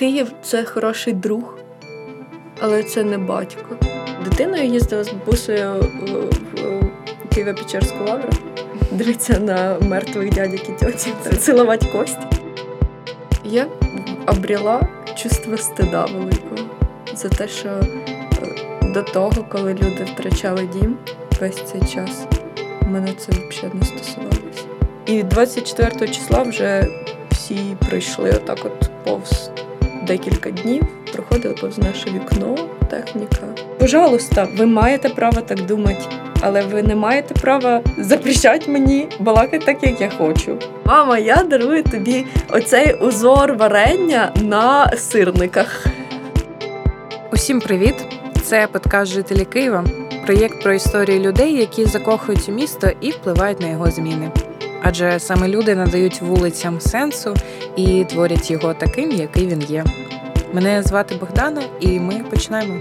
Київ це хороший друг, але це не батько. Дитиною їздила з бабусею в Києво-Печерську лавру. Дивитися на мертвих дядьок і тьоті, цілувати кості. Я обріла чувство стида великого за те, що е, до того, коли люди втрачали дім весь цей час, мене це взагалі не стосувалося. І 24 числа вже всі пройшли отак, от повз декілька днів, проходили повз наше вікно, техніка. Пожалуйста, ви маєте право так думати, але ви не маєте права запрещати мені балакати так, як я хочу. Мама, я дарую тобі оцей узор варення на сирниках. Усім привіт! Це подкаст жителі Києва, проєкт про історії людей, які закохують у місто і впливають на його зміни. Адже саме люди надають вулицям сенсу і творять його таким, який він є. Мене звати Богдана, і ми починаємо.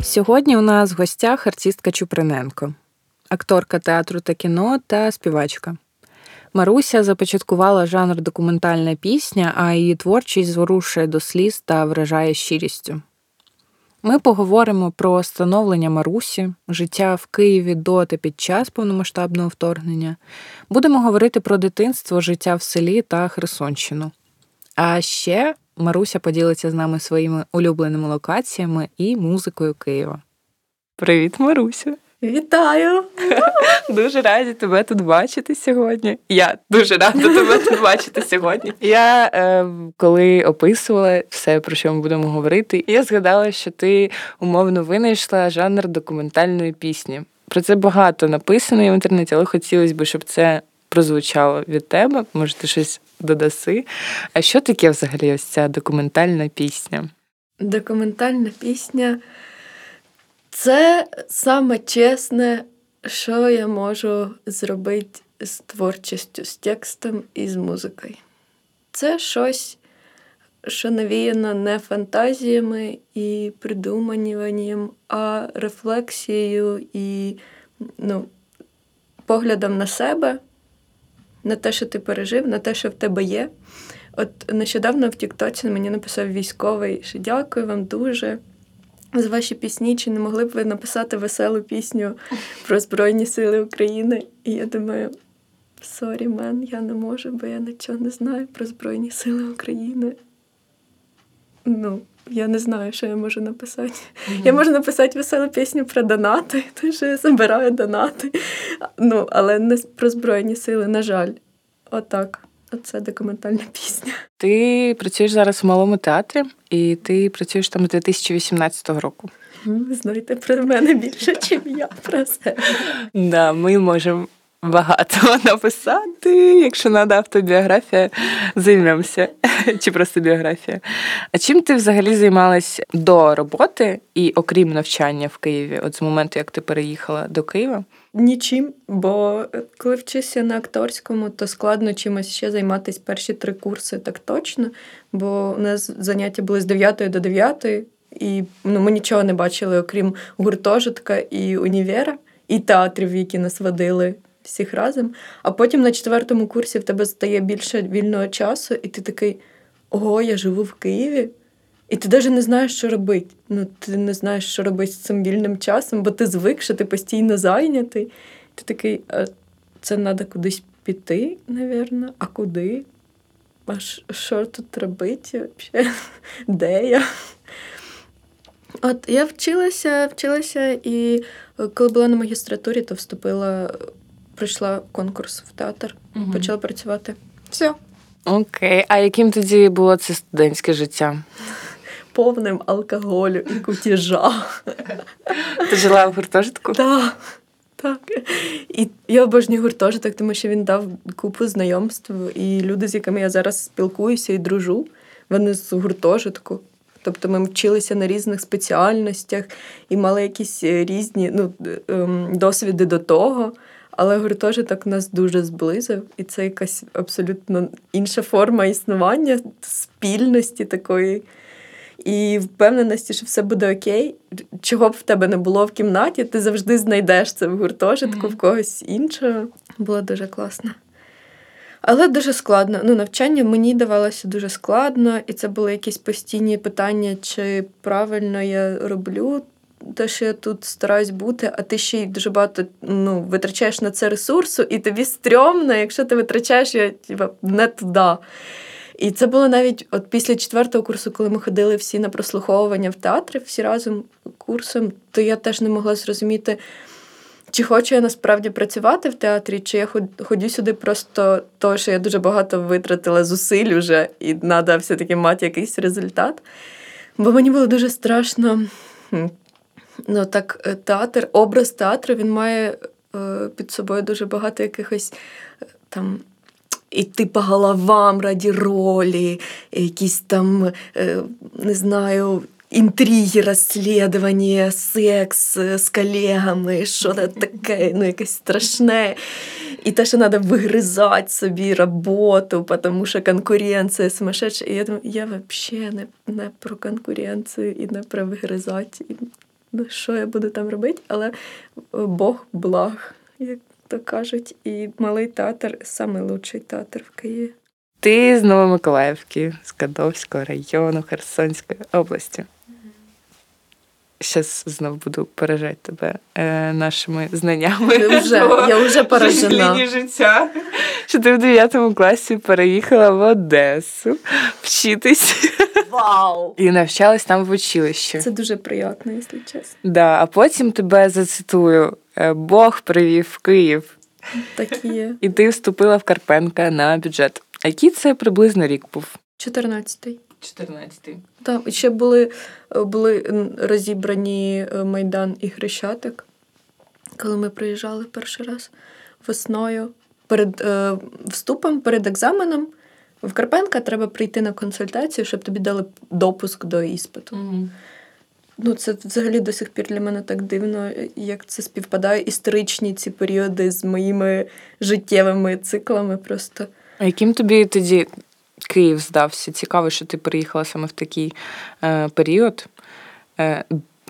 Сьогодні у нас в гостях артистка Чуприненко, акторка театру та кіно та співачка. Маруся започаткувала жанр документальна пісня, а її творчість зворушує до сліз та вражає щирістю. Ми поговоримо про становлення Марусі, життя в Києві до та під час повномасштабного вторгнення. Будемо говорити про дитинство, життя в селі та Херсонщину. А ще Маруся поділиться з нами своїми улюбленими локаціями і музикою Києва. Привіт, Маруся! Вітаю! Дуже раді тебе тут бачити сьогодні. Я дуже рада тебе тут бачити сьогодні. Я е, коли описувала все, про що ми будемо говорити, я згадала, що ти умовно винайшла жанр документальної пісні. Про це багато написано в інтернеті, але хотілося б, щоб це прозвучало від тебе. Може, ти щось додаси. А що таке взагалі ось ця документальна пісня? Документальна пісня. Це саме чесне, що я можу зробити з творчістю, з текстом і з музикою. Це щось, що навіяно не фантазіями і придуманням, а рефлексією і ну, поглядом на себе, на те, що ти пережив, на те, що в тебе є. От нещодавно в Тіктоці мені написав військовий, що дякую вам дуже з ваші пісні, чи не могли б ви написати веселу пісню про Збройні Сили України? І я думаю, sorry, man, я не можу, бо я нічого не знаю про Збройні Сили України. Ну, я не знаю, що я можу написати. Mm-hmm. Я можу написати веселу пісню про донати, тому що я збираю донати. Ну, але не про Збройні сили, на жаль. Отак. Це документальна пісня. Ти працюєш зараз в малому театрі, і ти працюєш там з 2018 року. Ви знаєте про мене більше, ніж я про себе. Да, Ми можемо багато написати. Якщо треба автобіографія, займемося. Чи просто біографія. А чим ти взагалі займалась до роботи і окрім навчання в Києві, от з моменту, як ти переїхала до Києва? Нічим, бо коли вчишся на акторському, то складно чимось ще займатися перші три курси, так точно. Бо у нас заняття були з 9 до 9, і ну, ми нічого не бачили, окрім гуртожитка і універа, і театрів, які нас водили всіх разом. А потім на четвертому курсі в тебе стає більше вільного часу, і ти такий: ого, я живу в Києві. І ти навіть не знаєш, що робити. Ну, ти не знаєш, що робити з цим вільним часом, бо ти звик, що ти постійно зайнятий. Ти такий, а це треба кудись піти, напевно, а куди? А що тут робити? взагалі? Де я? От я вчилася, вчилася, і коли була на магістратурі, то вступила, пройшла конкурс в театр, угу. почала працювати. Все. Окей, а яким тоді було це студентське життя? Повним алкоголю і кутіжа. Ти жила в гуртожитку? Так. Так. І я обожнюю гуртожиток, тому що він дав купу знайомств, і люди, з якими я зараз спілкуюся і дружу, вони з гуртожитку. Тобто ми вчилися на різних спеціальностях і мали якісь різні ну, ем, досвіди до того. Але гуртожиток нас дуже зблизив, і це якась абсолютно інша форма існування, спільності такої і впевненості, що все буде окей. Чого б в тебе не було в кімнаті, ти завжди знайдеш це в гуртожитку, mm-hmm. в когось іншого. Було дуже класно. Але дуже складно. Ну, навчання мені давалося дуже складно, і це були якісь постійні питання, чи правильно я роблю те, що я тут стараюсь бути, а ти ще й дуже багато ну, витрачаєш на це ресурсу, і тобі стрьомно, якщо ти витрачаєш його типа, не туди. І це було навіть от після четвертого курсу, коли ми ходили всі на прослуховування в театрі, всі разом курсом, то я теж не могла зрозуміти, чи хочу я насправді працювати в театрі, чи я ходю сюди просто того, що я дуже багато витратила зусиль уже, і треба все-таки мати якийсь результат. Бо мені було дуже страшно. Ну, так, е, театр, образ театру він має е, під собою дуже багато якихось е, там. Іти по головам раді ролі, якісь там, не знаю, інтриги, розслідування, секс з колегами, що таке, ну якесь страшне. І те, що треба вигризати собі роботу, тому що конкуренція сумасшедша. І я думаю, я взагалі не, не про конкуренцію і не про вигризати. Ну, що я буду там робити, але Бог благ, то кажуть, і малий театр найкращий театр в Києві. Ти з Новомиколаївки, з Кадовського району Херсонської області. Зараз знову буду поражати тебе е, нашими знаннями. Вже, я вже поражена. життя. Що ти в 9 класі переїхала в Одесу вчитись. Вау! І навчалась там в училищі. Це дуже приємно, якщо чесно. Да, А потім тебе зацитую: е, Бог привів в Київ. Так і є. І ти вступила в Карпенка на бюджет. А який це приблизно рік був? 14-й. 14-й. Так, ще були були розібрані е, Майдан і Хрещатик, коли ми приїжджали перший раз весною. Перед е, вступом, перед екзаменом в Карпенка треба прийти на консультацію, щоб тобі дали допуск до іспиту. Угу. Ну, Це взагалі до сих пір для мене так дивно, як це співпадає історичні ці періоди з моїми життєвими циклами. просто. А яким тобі тоді Київ здався. Цікаво, що ти приїхала саме в такий е, період. Е,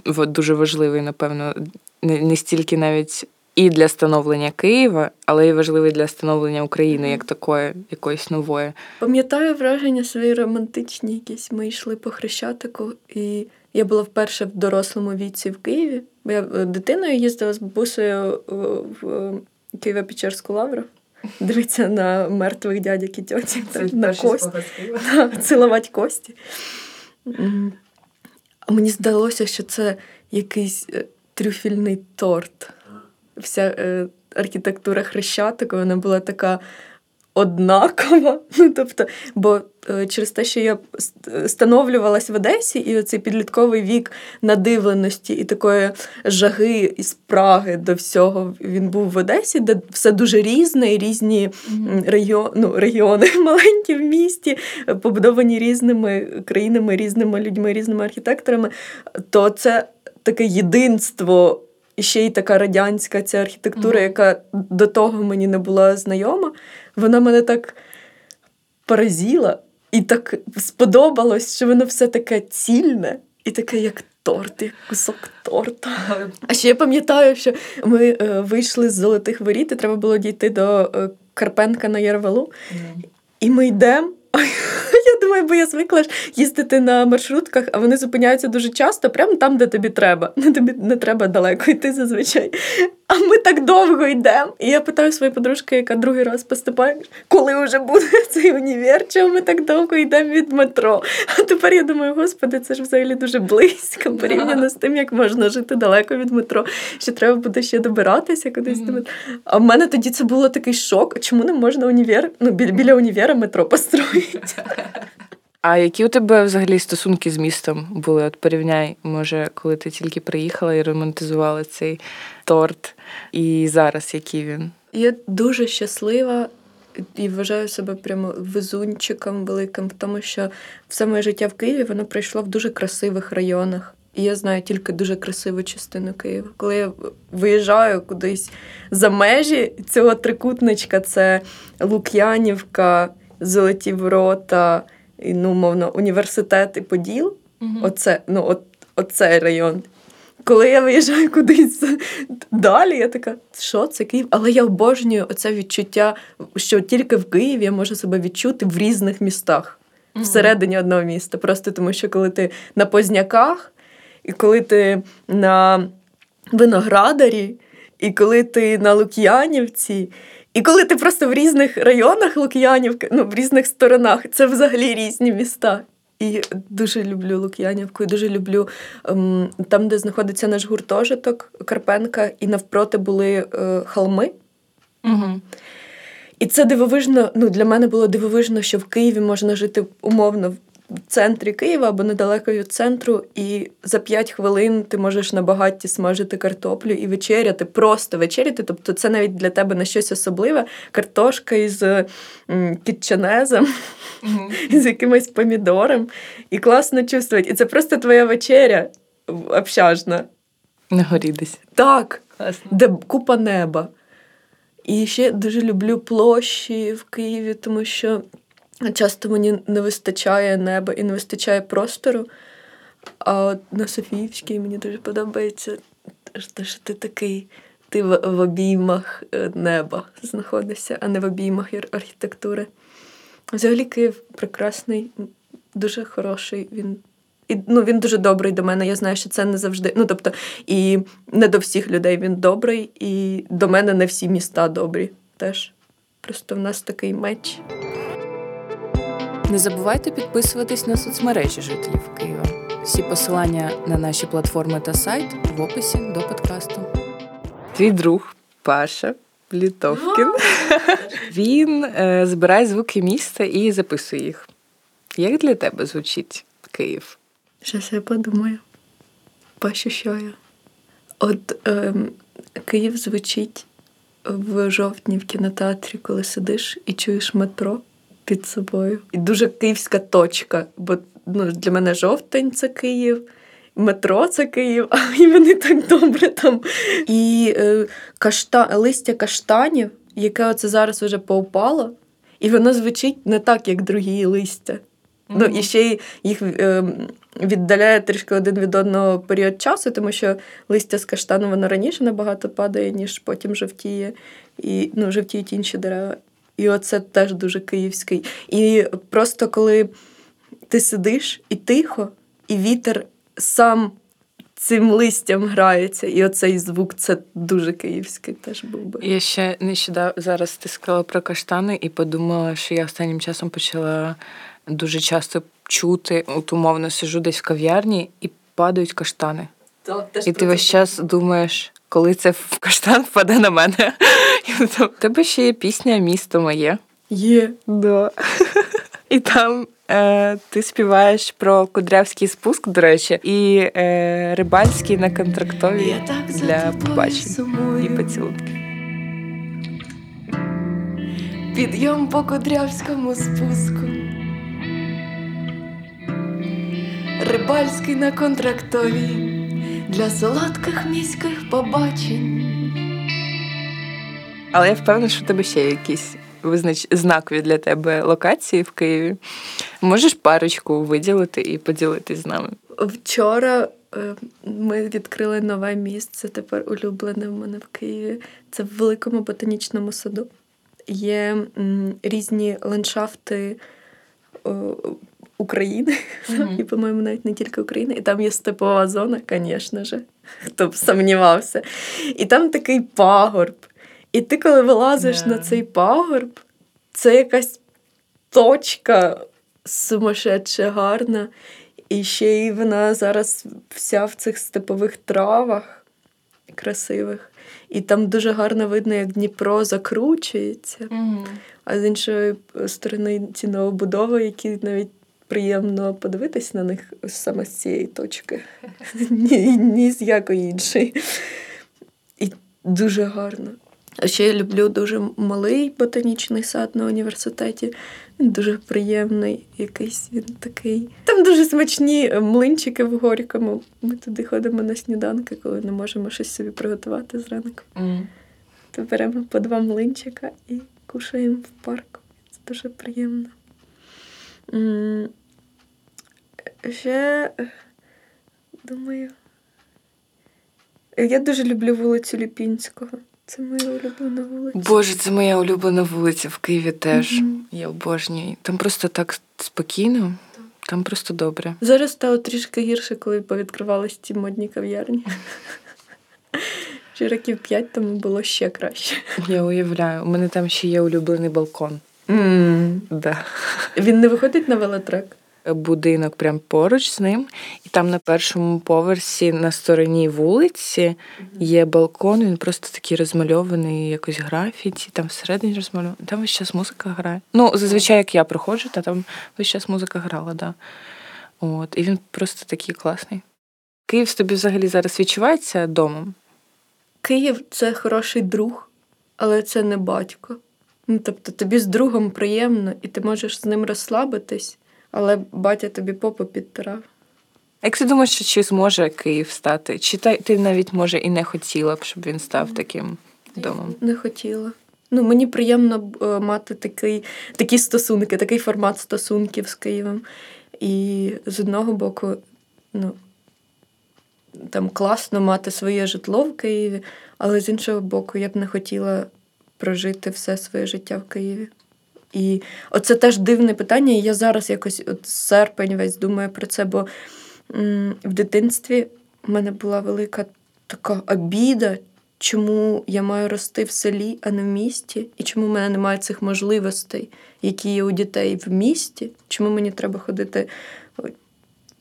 Дуже важливий, напевно, не, не стільки навіть і для становлення Києва, але й важливий для становлення України як такої, якоїсь нової. Пам'ятаю враження свої романтичні, якісь ми йшли по Хрещатику, і я була вперше в дорослому віці в Києві. Я е, дитиною їздила з бабусею в Києво-Печерську лавру дивитися на мертвих дядьок і тьоті, на кості, цілувати кості. А мені здалося, що це якийсь трюфільний трюфельний торт. Вся е, архітектура хрещатику, вона була така однакова. Ну, тобто, Бо е, через те, що я становлювалась в Одесі, і оцей підлітковий вік надивленості і такої жаги і спраги до всього він був в Одесі, де все дуже різне, і різні mm-hmm. ну, регіони маленькі в місті, побудовані різними країнами, різними людьми, різними архітекторами, то це таке єдинство. І ще й така радянська ця архітектура, mm-hmm. яка до того мені не була знайома вона мене так поразила і так сподобалось, що воно все таке цільне і таке, як торт, як кусок торта. А ще я пам'ятаю, що ми е, вийшли з золотих воріт, і треба було дійти до е, Карпенка на Ярвалу. Mm. І ми йдемо. Думаю, бо я звикла ж їздити на маршрутках, а вони зупиняються дуже часто, прямо там, де тобі треба. Тобі не треба далеко йти зазвичай. А ми так довго йдемо. І я питаю своєї подружки, яка другий раз поступає, коли вже буде цей універ, чому ми так довго йдемо від метро. А тепер я думаю, господи, це ж взагалі дуже близько порівняно з тим, як можна жити далеко від метро. Що треба буде ще добиратися кудись mm-hmm. до метро. А в мене тоді це було такий шок. Чому не можна універ, ну, біля універа метро построїти? А які у тебе взагалі стосунки з містом були? От порівняй, може, коли ти тільки приїхала і романтизувала цей торт, і зараз який він? Я дуже щаслива і вважаю себе прямо везунчиком великим, тому що все моє життя в Києві воно пройшло в дуже красивих районах. І я знаю тільки дуже красиву частину Києва. Коли я виїжджаю кудись за межі цього трикутничка, це Лук'янівка, Золоті Ворота і, ну, мовно, університет і Поділ. Угу. Оце, ну, от, Оцей район. Коли я виїжджаю кудись далі, я така, що це Київ? Але я обожнюю оце відчуття, що тільки в Києві я можу себе відчути в різних містах, всередині одного міста. Просто тому, що коли ти на Позняках, і коли ти на Виноградарі, і коли ти на Лук'янівці, і коли ти просто в різних районах Лук'янівки, ну, в різних сторонах, це взагалі різні міста. І дуже люблю Лук'янівку, і дуже люблю ем, там, де знаходиться наш гуртожиток Карпенка, і навпроти були е, холми. Угу. І це дивовижно. Ну, для мене було дивовижно, що в Києві можна жити умовно центрі Києва або недалеко від центру, і за 5 хвилин ти можеш на багатті смажити картоплю і вечеряти, просто вечеряти. Тобто це навіть для тебе не щось особливе. Картошка із кітченезом, mm-hmm. з якимось помідором. І класно чувствувати. І це просто твоя вечеря общажна. На горі десь. Так, Класно. де купа неба. І ще дуже люблю площі в Києві, тому що часто мені не вистачає неба і не вистачає простору. А от на Софіївській мені дуже подобається, що ти такий, ти в, обіймах е, неба знаходишся, а не в обіймах архітектури. Взагалі Київ прекрасний, дуже хороший. Він і, ну, він дуже добрий до мене. Я знаю, що це не завжди. Ну, тобто, і не до всіх людей він добрий, і до мене не всі міста добрі теж. Просто в нас такий меч. Не забувайте підписуватись на соцмережі жителів Києва. Всі посилання на наші платформи та сайт в описі до подкасту. Твій друг Паша Літовкін. Він е, збирає звуки міста і записує їх. Як для тебе звучить Київ? Щас я подумаю. Пощущаю. От е, Київ звучить в жовтні в кінотеатрі, коли сидиш і чуєш метро під собою. І дуже київська точка. Бо ну, для мене жовтень це Київ, метро це Київ, а і вони так добре там. І е, кашта, листя каштанів, яке оце зараз вже поупало, і воно звучить не так, як другі листя. Mm-hmm. Ну, І ще їх е, віддаляє трішки один від одного період часу, тому що листя з каштану воно раніше набагато падає, ніж потім жовтіє, і ну, жовтіють інші дерева. І оце теж дуже київський. І просто коли ти сидиш і тихо, і вітер сам цим листям грається, і оцей звук це дуже київський теж був би. Я ще нещодавно зараз ти сказала про каштани і подумала, що я останнім часом почала дуже часто чути, от умовно сижу десь в кав'ярні і падають каштани. Так, і ти весь час думаєш, коли це в каштан впаде на мене. У тебе ще є пісня Місто моє. Є. Да. І там е, ти співаєш про кудрявський спуск, до речі, і е, рибальський на контрактові для побачень і поцілунків. Підйом по кудрявському спуску. Рибальський на контрактові для солодких міських побачень. Але я впевнена, що в тебе ще якісь визнач... знакові для тебе локації в Києві. Можеш парочку виділити і поділитись з нами? Вчора е, ми відкрили нове місце, тепер улюблене в мене в Києві. Це в великому ботанічному саду. Є різні ландшафти України, mm-hmm. і, по-моєму, навіть не тільки України. І там є степова зона, звісно ж, хто б сумнівався. І там такий пагорб. І ти, коли вилазиш yeah. на цей пагорб, це якась точка сумасшедше гарна. І ще й вона зараз вся в цих степових травах красивих. І там дуже гарно видно, як Дніпро закручується. Mm-hmm. А з іншої сторони, ці новобудови, які навіть приємно подивитись на них саме з цієї точки, ні, ні з якої іншої. І дуже гарно. А ще я люблю дуже малий ботанічний сад на університеті. Він дуже приємний, якийсь він такий. Там дуже смачні млинчики в Горькому. Ми туди ходимо на сніданки, коли не можемо щось собі приготувати зранку. Mm. То беремо по два млинчика і кушаємо в парку. Це дуже приємно. Ще думаю. Я дуже люблю вулицю Ліпінського. Це моя улюблена вулиця. Боже, це моя улюблена вулиця в Києві теж. Мгм. Я обожнюю. Там просто так спокійно, там просто добре. Зараз стало трішки гірше, коли повідкривались ці модні кав'ярні. Ще років п'ять тому було ще краще. Я уявляю, у мене там ще є улюблений балкон. Да. Він не виходить на велотрек. Будинок прямо поруч з ним, і там на першому поверсі на стороні вулиці є балкон. Він просто такий розмальований, якось графіті, там всередині розмальований. Там весь час музика грає. Ну, зазвичай, як я проходжу, та там весь час музика грала, да. От, і він просто такий класний. Київ тобі взагалі зараз відчувається домом. Київ це хороший друг, але це не батько. Ну, тобто тобі з другом приємно, і ти можеш з ним розслабитись, але батя тобі попу підтирав. Як ти думаєш, що чи зможе Київ стати? Чи ти навіть може і не хотіла б, щоб він став таким домом? Не хотіла. Ну, мені приємно е, мати такий, такі стосунки, такий формат стосунків з Києвом. І з одного боку, ну, там класно мати своє житло в Києві, але з іншого боку, я б не хотіла прожити все своє життя в Києві. І оце теж дивне питання. І я зараз якось от серпень весь думаю про це, бо м, в дитинстві в мене була велика така обіда, чому я маю рости в селі, а не в місті, і чому в мене немає цих можливостей, які є у дітей в місті, чому мені треба ходити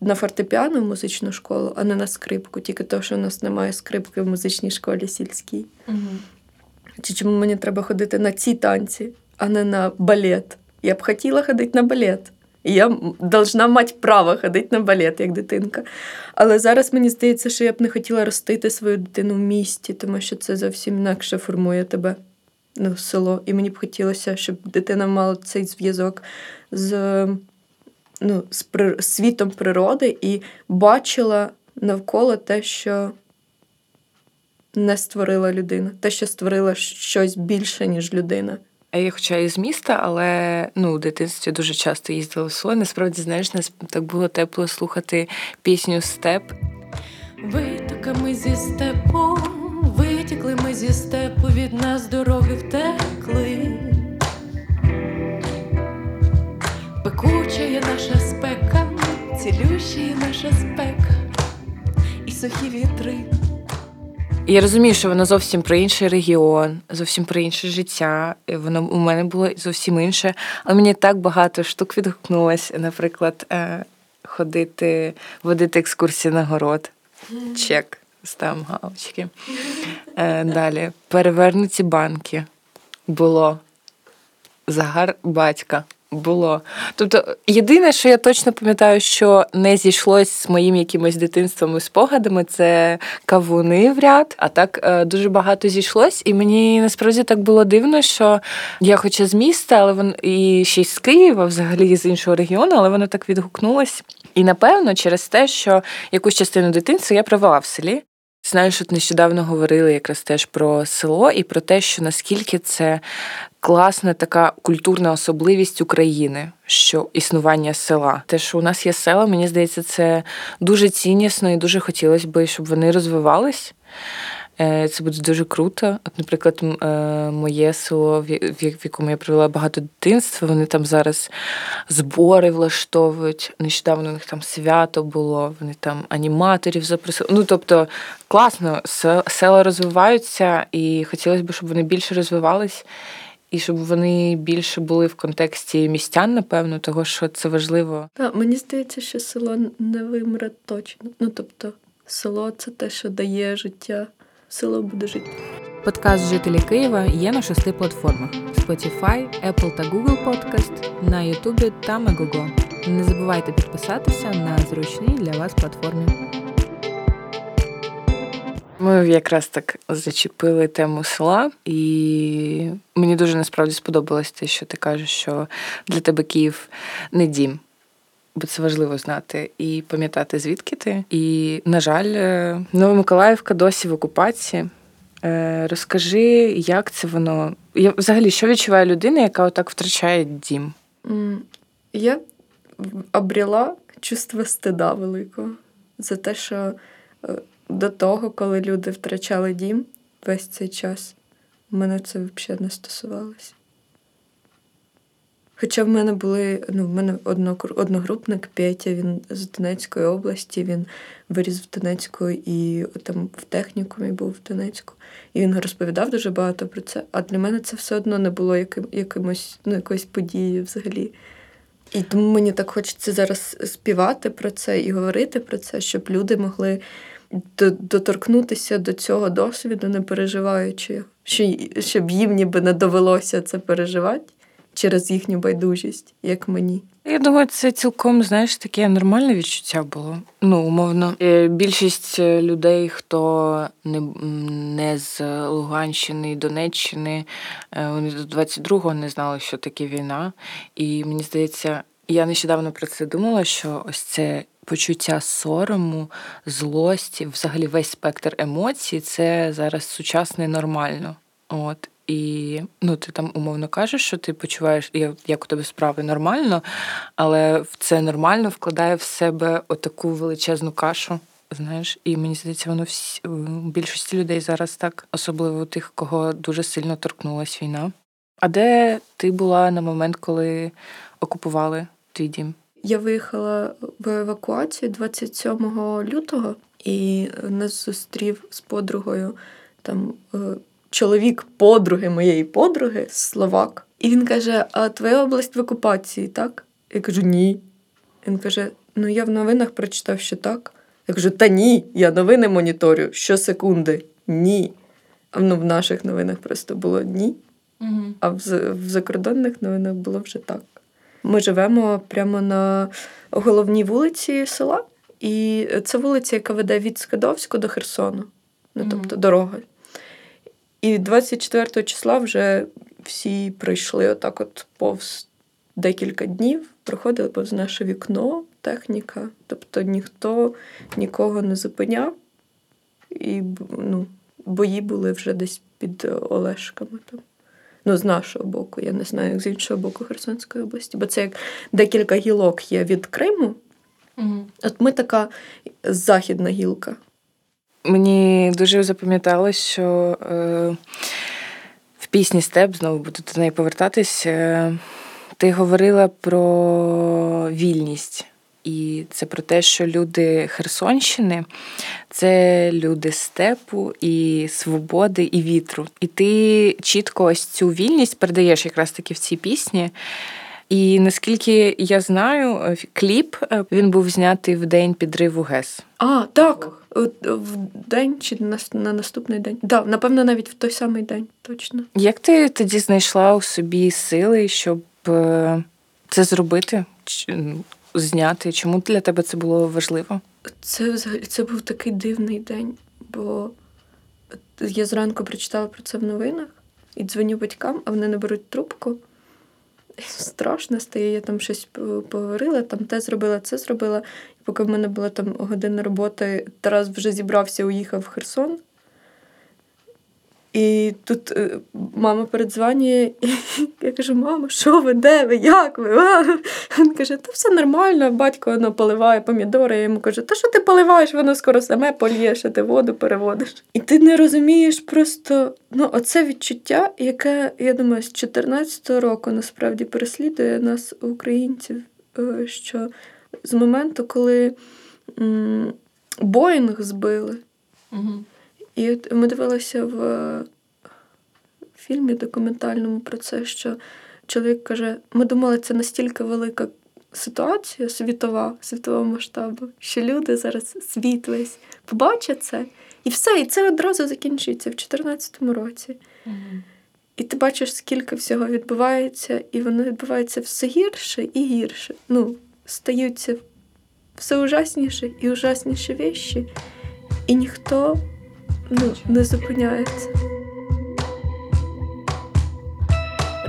на фортепіано в музичну школу, а не на скрипку, тільки тому, що у нас немає скрипки в музичній школі сільській. Чи чому мені треба ходити на ці танці, а не на балет? Я б хотіла ходити на балет. І я должна мати право ходити на балет, як дитинка. Але зараз мені здається, що я б не хотіла ростити свою дитину в місті, тому що це зовсім інакше формує тебе ну, село. І мені б хотілося, щоб дитина мала цей зв'язок з, ну, з світом природи і бачила навколо те, що не створила людина, те, що створила щось більше, ніж людина. А я хоча і з міста, але ну, у дитинстві дуже часто їздила в село. Насправді, знаєш, нас так було тепло слухати пісню Степ. Витоками зі степу, витікли ми зі степу, від нас дороги втекли. Пекуча є наша спека, цілюща є наша спека, і сухі вітри. Я розумію, що воно зовсім про інший регіон, зовсім про інше життя. Воно у мене було зовсім інше. Але мені так багато штук відгукнулось, наприклад, е, ходити, водити екскурсії на город. Чек, ставимо галочки. Е, Далі. Перевернуті банки. Було. Загар батька. Було. Тобто, єдине, що я точно пам'ятаю, що не зійшлось з моїм якимось дитинством і спогадами, це кавуни в ряд. А так е, дуже багато зійшлось. І мені насправді так було дивно, що я хоча з міста, але вон і ще й з Києва, взагалі з іншого регіону, але воно так відгукнулось. І напевно, через те, що якусь частину дитинства я провела в селі. Знаю, що нещодавно говорили якраз теж про село і про те, що наскільки це класна така культурна особливість України, що існування села. Те, що у нас є села, мені здається, це дуже ціннісно і дуже хотілося б, щоб вони розвивались. Е, Це буде дуже круто. От, наприклад, е, моє село, в якому я провела багато дитинства, вони там зараз збори влаштовують. Нещодавно у них там свято було, вони там аніматорів запросили. Ну, тобто, класно, села розвиваються, і хотілося б, щоб вони більше розвивались. І щоб вони більше були в контексті містян, напевно, того що це важливо. Так, мені здається, що село не вимре точно. Ну тобто, село це те, що дає життя. Село буде жити. Подкаст Жителі Києва є на шести платформах: Spotify, Apple та Google Podcast, на YouTube та Megogo. Не забувайте підписатися на зручній для вас платформі. Ми якраз так зачепили тему села, і мені дуже насправді сподобалось те, що ти кажеш, що для тебе Київ не дім. Бо це важливо знати і пам'ятати, звідки ти. І, на жаль, е, Новомиколаївка досі в окупації. Е, Розкажи, як це воно. Я, взагалі, що відчуває людина, яка отак втрачає дім? Я обрела чувство стида великого за те, що е, до того, коли люди втрачали дім весь цей час, мене це взагалі не стосувалося. Хоча в мене були, ну, в мене одногрупник Петя, він з Донецької області, він виріс в Донецьку і там в технікумі був в Донецьку. І він розповідав дуже багато про це. А для мене це все одно не було яким, якимось, ну, якоюсь подією взагалі. І тому мені так хочеться зараз співати про це і говорити про це, щоб люди могли доторкнутися до цього досвіду, не переживаючи, щоб їм ніби не довелося це переживати через їхню байдужість, як мені. Я думаю, це цілком знаєш таке нормальне відчуття було. Ну, умовно, е, більшість е, людей, хто не не з Луганщини і Донеччини, е, вони до 22-го не знали, що таке війна. І мені здається, я нещодавно про це думала, що ось це почуття сорому, злості, взагалі весь спектр емоцій, це зараз сучасне нормально. От. І ну, ти там умовно кажеш, що ти почуваєш, як у тебе справи нормально, але це нормально вкладає в себе отаку величезну кашу. Знаєш, і мені здається, воно всі більшості людей зараз так, особливо тих, кого дуже сильно торкнулась війна. А де ти була на момент, коли окупували твій дім? Я виїхала в евакуацію 27 лютого і нас зустрів з подругою там е, чоловік подруги моєї подруги, словак. І він каже: А твоя область в окупації, так? Я кажу, ні. Він каже: Ну, я в новинах прочитав, що так. Я кажу, та ні, я новини моніторю щосекунди. Ні. А ну, в наших новинах просто було ні. Угу. А в, в закордонних новинах було вже так. Ми живемо прямо на головній вулиці села, і це вулиця, яка веде від Скадовську до Херсону. Ну, тобто дорога. І 24 числа вже всі пройшли отак, от повз декілька днів, проходили повз наше вікно, техніка. Тобто ніхто нікого не зупиняв, і ну, бої були вже десь під Олешками. там. Ну, з нашого боку, я не знаю, як з іншого боку Херсонської області, бо це як декілька гілок є від Криму. Угу. От ми така західна гілка. Мені дуже запам'яталось, що е, в пісні Степ знову буду до неї повертатись. Е, ти говорила про вільність. І це про те, що люди Херсонщини це люди степу і свободи і вітру. І ти чітко ось цю вільність передаєш якраз таки в цій пісні. І наскільки я знаю, е, кліп е, він був знятий в день підриву ГЕС. А, так. В день чи на, на наступний день. Так, напевно, навіть в той самий день, точно. Як ти тоді знайшла у собі сили, щоб е, це зробити? Зняти? Чому для тебе це було важливо? Це взагалі це був такий дивний день, бо я зранку прочитала про це в новинах і дзвоню батькам, а вони не беруть трубку. Страшно стає, я там щось поговорила, там те зробила, це зробила. І поки в мене була там година роботи, Тарас вже зібрався, уїхав в Херсон. І тут е, мама передзвонює, і я кажу: мама, що ви, де ви, як ви? Він каже, та все нормально, батько воно поливає помідори. Я йому кажу, та що ти поливаєш, воно скоро саме полієш, а ти воду переводиш. І ти не розумієш просто ну, оце відчуття, яке, я думаю, з 14-го року насправді переслідує нас, українців, е, що з моменту, коли м- Боїнг збили. Угу. І ми дивилися в фільмі документальному про це, що чоловік каже: ми думали, це настільки велика ситуація світова, світового масштабу, що люди зараз світ весь побачать це, і все, і це одразу закінчується в 2014 році. І ти бачиш, скільки всього відбувається, і воно відбувається все гірше і гірше. Ну, стаються все ужасніше і ужасніші вещі, і ніхто ну, не зупиняється.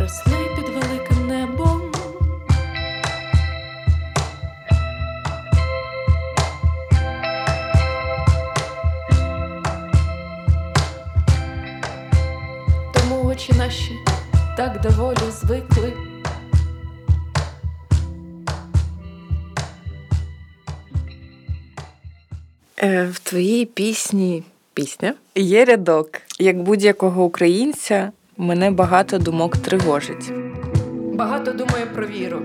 Росли під великим небом. Тому очі наші так доволі звикли. Е, В твоїй пісні пісня є рядок. Як будь-якого українця, мене багато думок тривожить. Багато думаю про віру.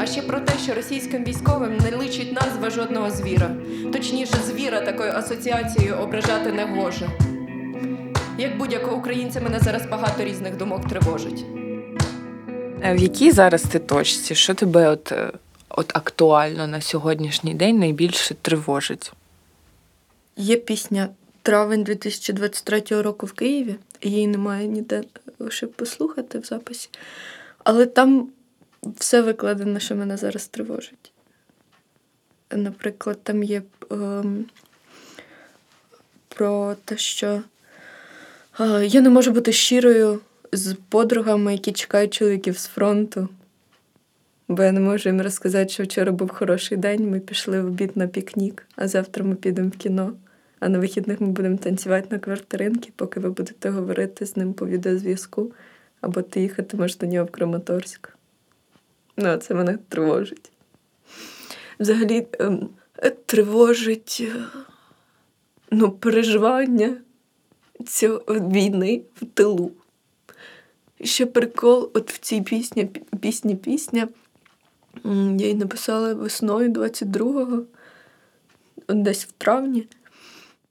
А ще про те, що російським військовим не личить назва жодного звіра. Точніше, звіра такою асоціацією ображати не гоже. Як будь-якого українця, мене зараз багато різних думок тривожить. В якій зараз ти точці? Що тебе от, е, от актуально на сьогоднішній день найбільше тривожить? Є пісня Травень 2023 року в Києві. Її немає ніде ще послухати в записі. Але там все викладено, що мене зараз тривожить. Наприклад, там є ем, про те, що е, я не можу бути щирою з подругами, які чекають чоловіків з фронту. Бо я не можу їм розказати, що вчора був хороший день, ми пішли в обід на пікнік, а завтра ми підемо в кіно. А на вихідних ми будемо танцювати на квартиринки, поки ви будете говорити з ним по відеозв'язку, або ти їхатимеш до нього в Краматорськ. Ну, це мене тривожить. Взагалі ем, тривожить е, ну, переживання цього війни в тилу. Ще прикол, от в цій пісні, пісні пісня. Я її написала весною 22-го, десь в травні.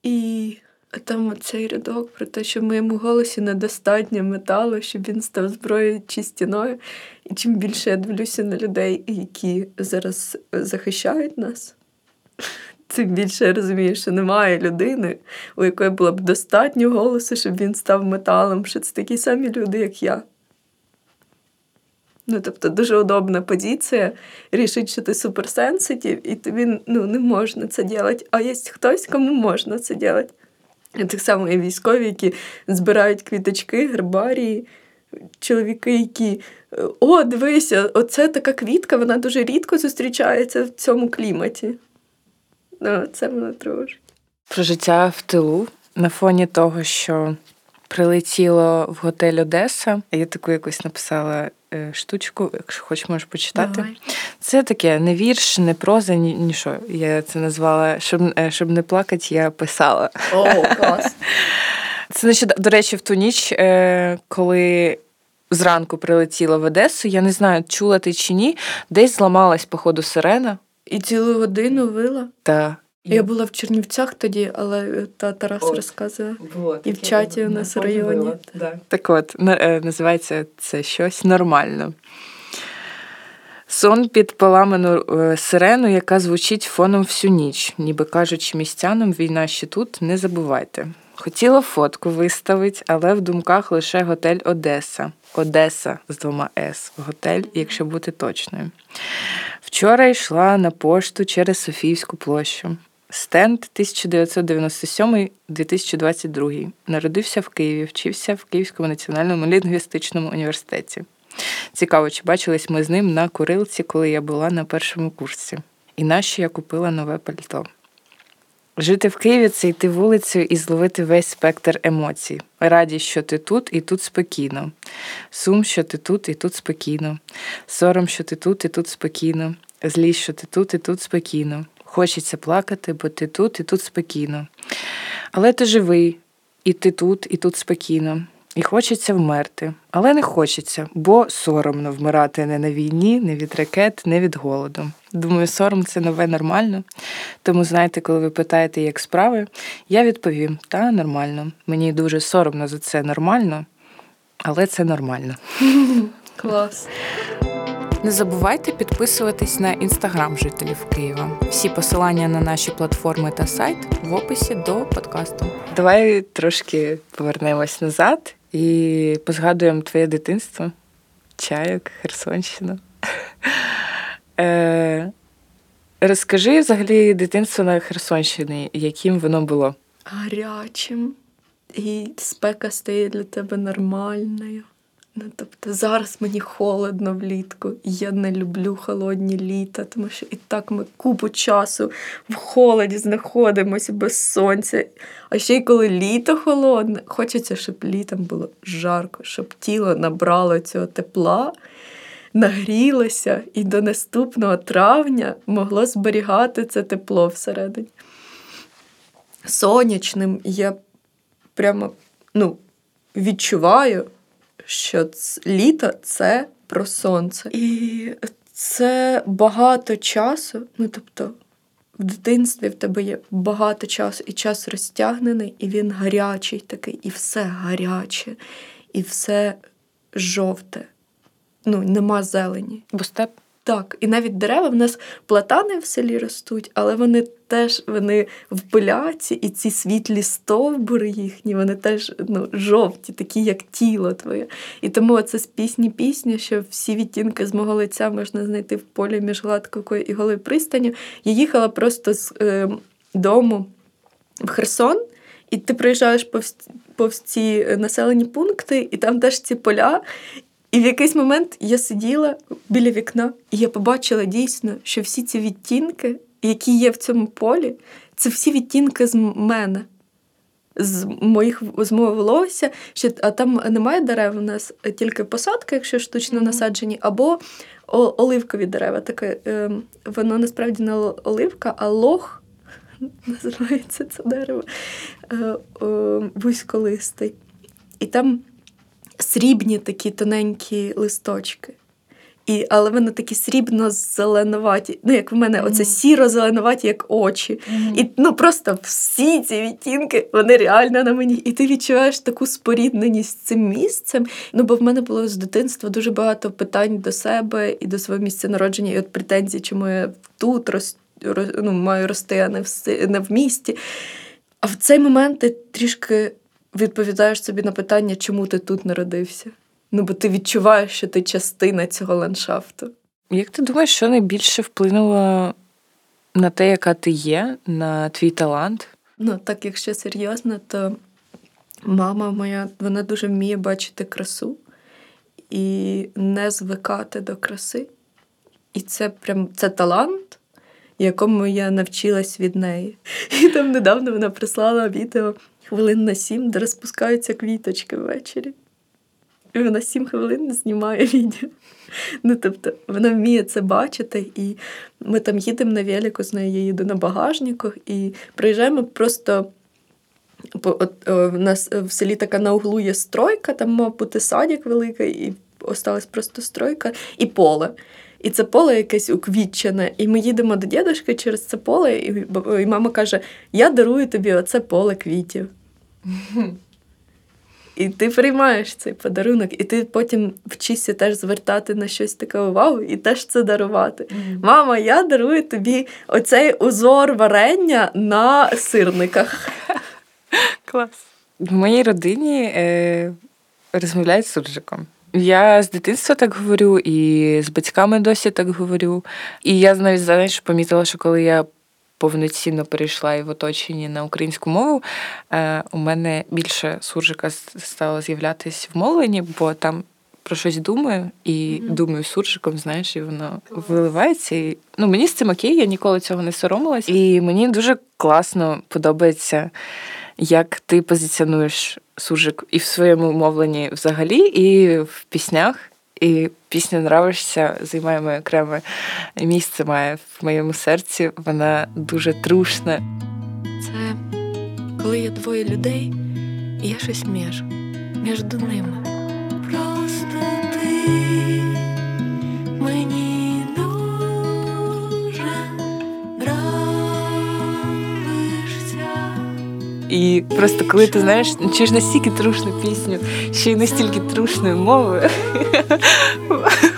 І там цей рядок про те, що в моєму голосі недостатньо металу, щоб він став зброєю чи стіною. І чим більше я дивлюся на людей, які зараз захищають нас, тим більше я розумію, що немає людини, у якої було б достатньо голосу, щоб він став металом, що це такі самі люди, як я. Ну, тобто дуже удобна позиція рішить, що ти суперсенситив, і тобі ну, не можна це робити. А є хтось, кому можна це робити. І так само є військові, які збирають квіточки, гербарії, чоловіки, які о, дивися, оце така квітка, вона дуже рідко зустрічається в цьому кліматі. Ну, це мене тривожить. Про життя в тилу на фоні того, що прилетіло в готель Одеса. Я таку якось написала е, штучку, якщо хочеш, можеш почитати. Давай. Це таке не вірш, не проза, ні, нічого. Я це назвала, щоб, е, щоб не плакати, я писала. О, клас. Це значить, до речі, в ту ніч, е, коли зранку прилетіла в Одесу, я не знаю, чула ти чи ні, десь зламалась, походу, сирена. І цілу годину вила. Та Я була в Чернівцях тоді, але е, та Тарас От. розказує. І в чаті у нас в районі. Так от, е, називається це щось нормально. Сон під поламану е, сирену, яка звучить фоном всю ніч, ніби кажучи містянам, війна ще тут, не забувайте. Хотіла фотку виставити, але в думках лише готель Одеса. Одеса з двома С. Готель, якщо бути точною. Вчора йшла на пошту через Софіївську площу. Стенд 1997-2022. Народився в Києві, вчився в Київському національному лінгвістичному університеті. Цікаво, чи бачились ми з ним на курилці, коли я була на першому курсі. І нащо я купила нове пальто. Жити в Києві це йти вулицею і зловити весь спектр емоцій. Радість, що ти тут і тут спокійно. Сум, що ти тут і тут спокійно. Сором, що ти тут і тут спокійно. Злість, що ти тут і тут спокійно. Хочеться плакати, бо ти тут і тут спокійно. Але ти живий, і ти тут, і тут спокійно. І хочеться вмерти, але не хочеться, бо соромно вмирати не на війні, не від ракет, не від голоду. Думаю, сором це нове нормально. Тому знаєте, коли ви питаєте, як справи, я відповім: та нормально. Мені дуже соромно за це нормально, але це нормально. Клас. Не забувайте підписуватись на інстаграм жителів Києва. Всі посилання на наші платформи та сайт в описі до подкасту. Давай трошки повернемось назад і позгадуємо твоє дитинство, чайок, Херсонщина. Е, розкажи взагалі дитинство на Херсонщині, яким воно було? Гарячим. І спека стає для тебе нормальною. Ну, тобто зараз мені холодно влітку, і я не люблю холодні літа, тому що і так ми купу часу в холоді знаходимося без сонця. А ще й коли літо холодне, хочеться, щоб літом було жарко, щоб тіло набрало цього тепла. нагрілося і до наступного травня могло зберігати це тепло всередині. Сонячним я прямо ну, відчуваю, що літо це про сонце. І це багато часу. Ну, тобто, в дитинстві в тебе є багато часу, і час розтягнений, і він гарячий такий, і все гаряче, і все жовте. Ну, нема зелені. Бо степ Так, і навіть дерева в нас платани в селі ростуть, але вони теж вони в поляці, і ці світлі стовбури їхні, вони теж ну, жовті, такі, як тіло твоє. І тому це з пісні пісня, що всі відтінки з мого лиця можна знайти в полі між гладкою і голою пристаню. Я їхала просто з е, дому в Херсон. І ти проїжджаєш повз, повз ці населені пункти, і там теж ці поля. І в якийсь момент я сиділа біля вікна, і я побачила дійсно, що всі ці відтінки, які є в цьому полі, це всі відтінки з мене, з моїх з мого волосся. Що, а там немає дерев у нас тільки посадки, якщо штучно насаджені, або оливкові дерева. Таке, е, воно насправді не оливка, а лох називається це дерево е, е, вузьколистий. І там срібні такі тоненькі листочки. І, але вони такі срібно-зеленуваті. Ну, як в мене, оце сіро-зеленуваті, як очі. І ну просто всі ці відтінки, вони реально на мені. І ти відчуваєш таку спорідненість з цим місцем. Ну, бо в мене було з дитинства дуже багато питань до себе і до свого місця народження, і от претензій, чому я тут рос, ро- ну, маю рости, а не в, не в місті. А в цей момент ти трішки відповідаєш собі на питання, чому ти тут народився. Ну, бо ти відчуваєш, що ти частина цього ландшафту. Як ти думаєш, що найбільше вплинуло на те, яка ти є, на твій талант? Ну, так, якщо серйозно, то мама моя вона дуже вміє бачити красу і не звикати до краси. І це прям це талант, якому я навчилась від неї. І там недавно вона прислала відео хвилин на сім, де розпускаються квіточки ввечері. І вона сім хвилин знімає відео. Ну, тобто, вона вміє це бачити, і ми там їдемо на велику, з нею я їду на багажнику, і приїжджаємо просто. От, е, в нас в селі така на углу є стройка, там мав бути садик великий, і осталась просто стройка, і поле. І це поле якесь уквітчене. І ми їдемо до дідушки через це поле, і, і мама каже: Я дарую тобі оце поле квітів. І ти приймаєш цей подарунок, і ти потім вчишся теж звертати на щось таке увагу і теж це дарувати. Мама, я дарую тобі оцей узор варення на сирниках. Клас. В моїй родині е, розмовляють суржиком. Я з дитинства так говорю, і з батьками досі так говорю. І я навіть знаєш, помітила, що коли я повноцінно перейшла і в оточенні на українську мову, е, у мене більше суржика стало з'являтись в мовленні, бо там про щось думаю і думаю суржиком, знаєш, і воно виливається. І, ну, мені з цим окей, я ніколи цього не соромилась. І мені дуже класно подобається як ти позиціонуєш суржик і в своєму мовленні взагалі, і в піснях. І пісня нравишся займає моє окреме місце має в моєму серці. Вона дуже трушна. Це коли є двоє людей, і я щось між, між ними. І просто коли ти знаєш, чуєш настільки трушну пісню, ще й настільки трушною мовою,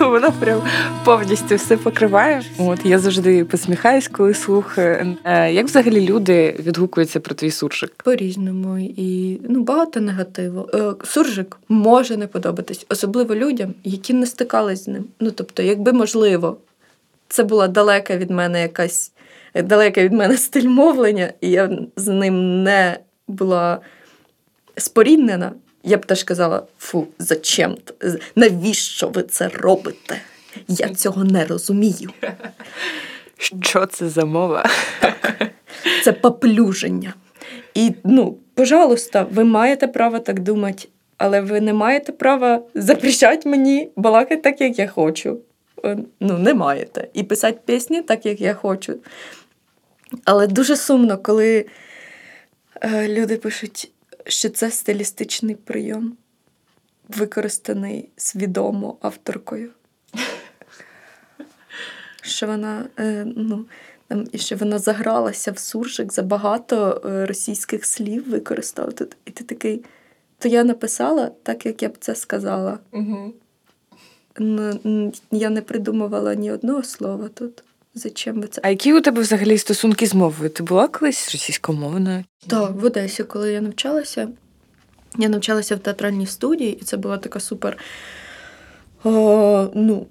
вона прям повністю все покриває. От я завжди посміхаюсь, коли слухаю. Е, Як взагалі люди відгукуються про твій суржик? По-різному і ну, багато негативу. Е, Суржик може не подобатись, особливо людям, які не стикались з ним. Ну тобто, якби можливо, це була далека від мене якась далека від мене стиль мовлення, і я з ним не була споріднена, я б теж казала: фу, зачем? Навіщо ви це робите? Я цього не розумію. Що це за мова? Це поплюження. І, ну, пожалуйста, ви маєте право так думати. але ви не маєте права запрещати мені балакати так, як я хочу. Е, Ну, не маєте. І писати пісні так, як я хочу. Але дуже сумно, коли люди пишуть, що це стилістичний прийом, використаний свідомо авторкою. Що вона, е, ну, там, і що вона загралася в суржик, забагато е, російських слів використала тут. І ти такий, то я написала так, як я б це сказала. Угу. Ну, я не придумувала ні одного слова тут. Зачем ви це? А які у тебе взагалі стосунки з мовою? Ти була колись російськомовною? Так, в Одесі, коли я навчалася, я навчалася в театральній студії, і це була така супер. О, ну,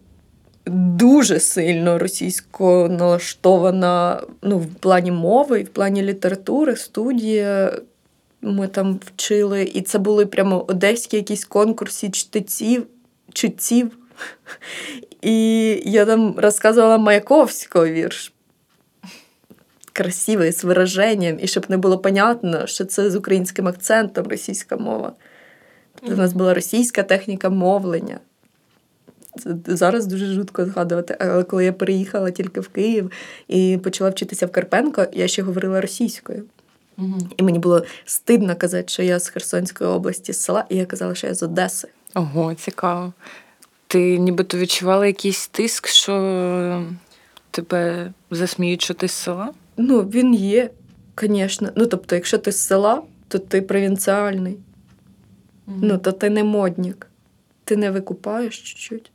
дуже сильно російсько налаштована ну, в плані мови і в плані літератури, студія. Ми там вчили, і це були прямо одеські якісь конкурси чтеців, читців. І я там розказувала Маяковського вірш красивий, з вираженням, і щоб не було понятно, що це з українським акцентом російська мова. Тобто в нас була російська техніка мовлення. Це зараз дуже жутко згадувати. Але коли я переїхала тільки в Київ і почала вчитися в Карпенко, я ще говорила російською. Угу. І мені було стидно казати, що я з Херсонської області, з села, і я казала, що я з Одеси. Ого, цікаво. Ти нібито відчувала якийсь тиск, що тебе засміють, що ти з села? Ну, він є, звісно. Ну, тобто, якщо ти з села, то ти провінціальний. Ну, то ти не модник. Ти не викупаєш чуть-чуть.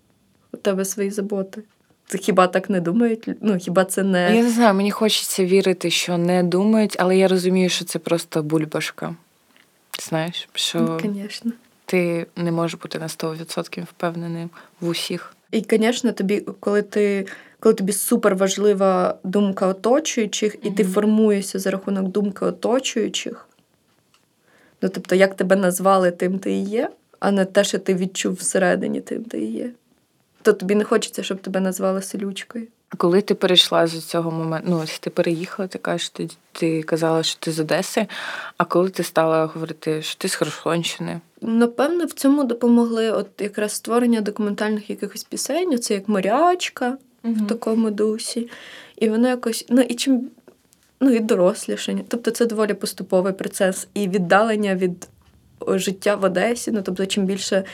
У тебе свої заботи. Ти хіба так не думають? Ну, хіба це Я не. не знаю, мені хочеться вірити, що не думають, але я розумію, що це просто бульбашка. Знаєш, що Звісно. Ти не можеш бути на 100% впевненим в усіх. І, звісно, тобі, коли ти. Коли тобі супер важлива думка оточуючих, і ти формуєшся за рахунок думки оточуючих, ну тобто, як тебе назвали, тим ти і є, а не те, що ти відчув всередині, тим ти і є. То тобі не хочеться, щоб тебе назвали селючкою. А коли ти перейшла з цього моменту, ну ось ти переїхала, ти кажеш, ти, ти казала, що ти з Одеси. А коли ти стала говорити, що ти з Херсонщини? Напевно, в цьому допомогли от якраз створення документальних якихось пісень, це як морячка в такому дусі. І воно якось, ну і чим ну, і дорослішання. Тобто це доволі поступовий процес і віддалення від життя в Одесі. Ну, тобто, чим більше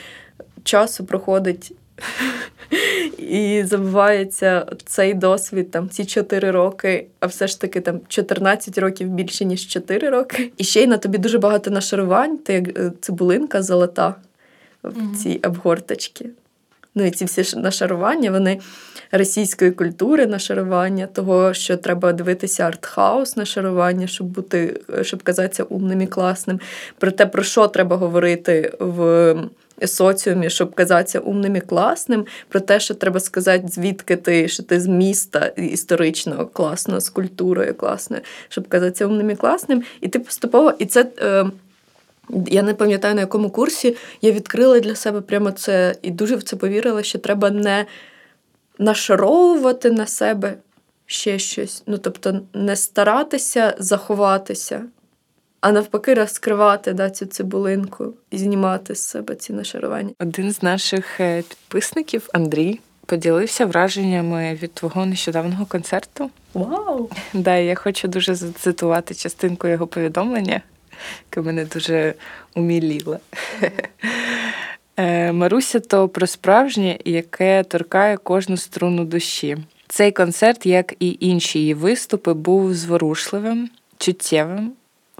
часу проходить. І забувається цей досвід, там ці 4 роки, а все ж таки там 14 років більше, ніж 4 роки. І ще й на тобі дуже багато нашарувань, ти як е, цибулинка золота в цій обгорточці. Ну і ці всі нашарування, вони російської культури нашарування, того, що треба дивитися артхаус нашарування, щоб бути, щоб казатися умним і класним. Про те, про що треба говорити в соціумі, щоб казатися умним і класним, про те, що треба сказати, звідки ти, що ти з міста історичного класного, з культурою класною, щоб казатися умним і класним. І ти поступово, і це. Е, я не пам'ятаю на якому курсі я відкрила для себе прямо це і дуже в це повірила, що треба не нашаровувати на себе ще щось. Ну, тобто, не старатися заховатися, а навпаки, розкривати да, цю цибулинку і знімати з себе ці нашарування. Один з наших е, підписників, Андрій, поділився враженнями від твого нещодавнього концерту. Вау! Да, я хочу дуже зацитувати частинку його повідомлення, яке мене дуже уміліло. Е, Маруся то про справжнє, яке торкає кожну струну душі. Цей концерт, як і інші її виступи, був зворушливим, чуттєвим,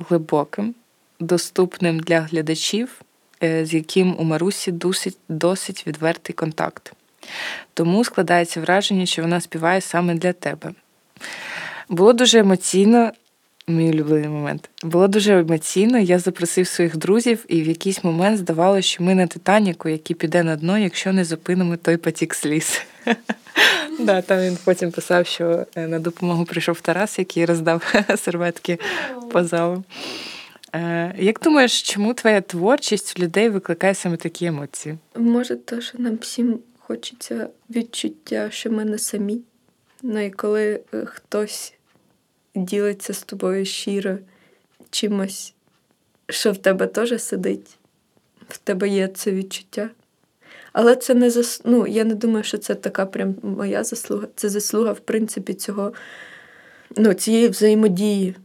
глибоким, доступним для глядачів, е, з яким у Марусі досить, досить відвертий контакт. Тому складається враження, що вона співає саме для тебе. Було дуже емоційно. Мій улюблений момент. Було дуже емоційно. Я запросив своїх друзів, і в якийсь момент здавалося, що ми на Титаніку, який піде на дно, якщо не зупинимо той потік сліз. Да, там він потім писав, що е, на допомогу прийшов Тарас, який роздав серветки по залу. Е, Як думаєш, чому твоя творчість у людей викликає саме такі емоції? Може, то, що нам всім хочеться відчуття, що ми не самі. Ну і коли е, хтось ділиться з тобою щиро чимось, що в тебе теж сидить в тебе є це відчуття. Але це не зас... ну, я не думаю, що це така прям моя заслуга. Це заслуга, в принципі, цього, ну, цієї взаємодії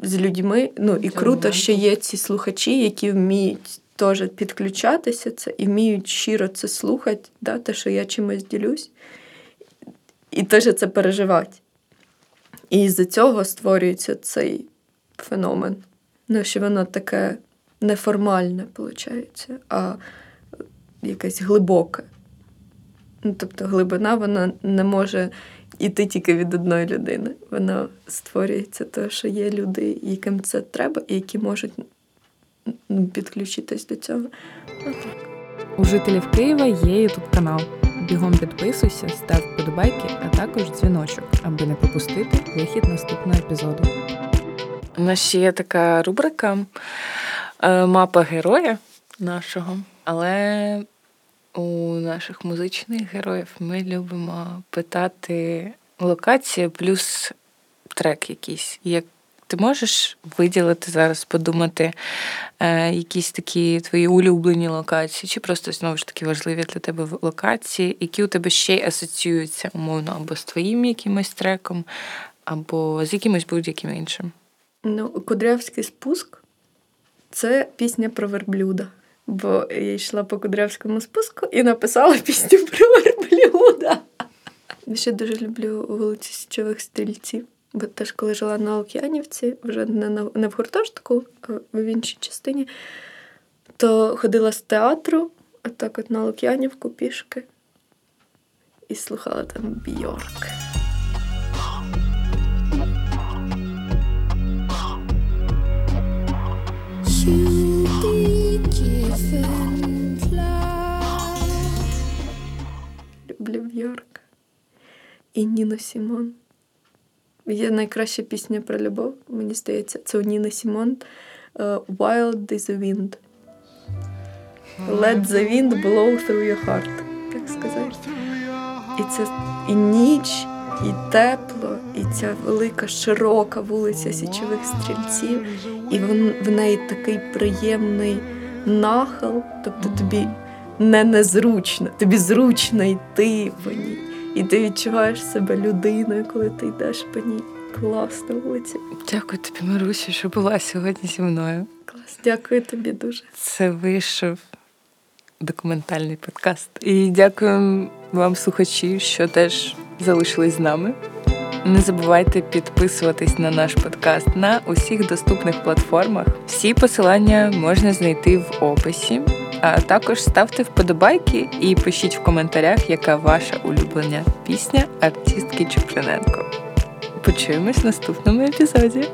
з людьми. Ну, і круто, що є ці слухачі, які вміють теж підключатися це і вміють щиро це слухати, да, те, що я чимось ділюсь, і теж це переживати. І з-за цього створюється цей феномен. Ну, що воно таке неформальне, виходить, а якесь глибоке. Ну, тобто глибина вона не може йти тільки від одної людини. Вона створюється те, що є люди, яким це треба, і які можуть підключитись до цього. У жителів Києва є ютуб канал. Бігом підписуйся, став вподобайки, а також дзвіночок, аби не пропустити вихід наступного епізоду. У нас ще є така рубрика е, Мапа героя нашого. Але у наших музичних героїв ми любимо питати локацію плюс трек якийсь. Ти можеш виділити зараз, подумати е, якісь такі твої улюблені локації, чи просто знову ж таки важливі для тебе локації, які у тебе ще й асоціюються умовно або з твоїм якимось треком, або з якимось будь-яким іншим. Ну, Кудрявський спуск це пісня про верблюда. Бо я йшла по Кудрявському спуску і написала пісню про верблюда. Ще дуже люблю вулиці Січових стрільців. Бо теж, коли жила на Лук'янівці, вже не, на, не в гуртожитку, а в іншій частині, то ходила з театру, отак от на Лук'янівку пішки, і слухала там Бьорк. Люблю Бьорк. І Ніну Сімон. Є найкраща пісня про любов, мені здається, це у Ніни Сімон е, Wild is the wind. Let the wind blow through your heart. Так сказати. І це і ніч, і тепло, і ця велика широка вулиця Січових стрільців, і в неї такий приємний нахил, тобто тобі не незручно, тобі зручно йти по ній. І ти відчуваєш себе людиною, коли ти йдеш по ній. Класна вулиця. Дякую тобі, Марусі, що була сьогодні зі мною. Клас. Дякую тобі дуже. Це вийшов документальний подкаст. І дякую вам, слухачі, що теж залишились з нами. Не забувайте підписуватись на наш подкаст на усіх доступних платформах. Всі посилання можна знайти в описі. А також ставте вподобайки і пишіть в коментарях, яка ваша улюблена пісня артистки Чуприненко. Почуємось в наступному епізоді.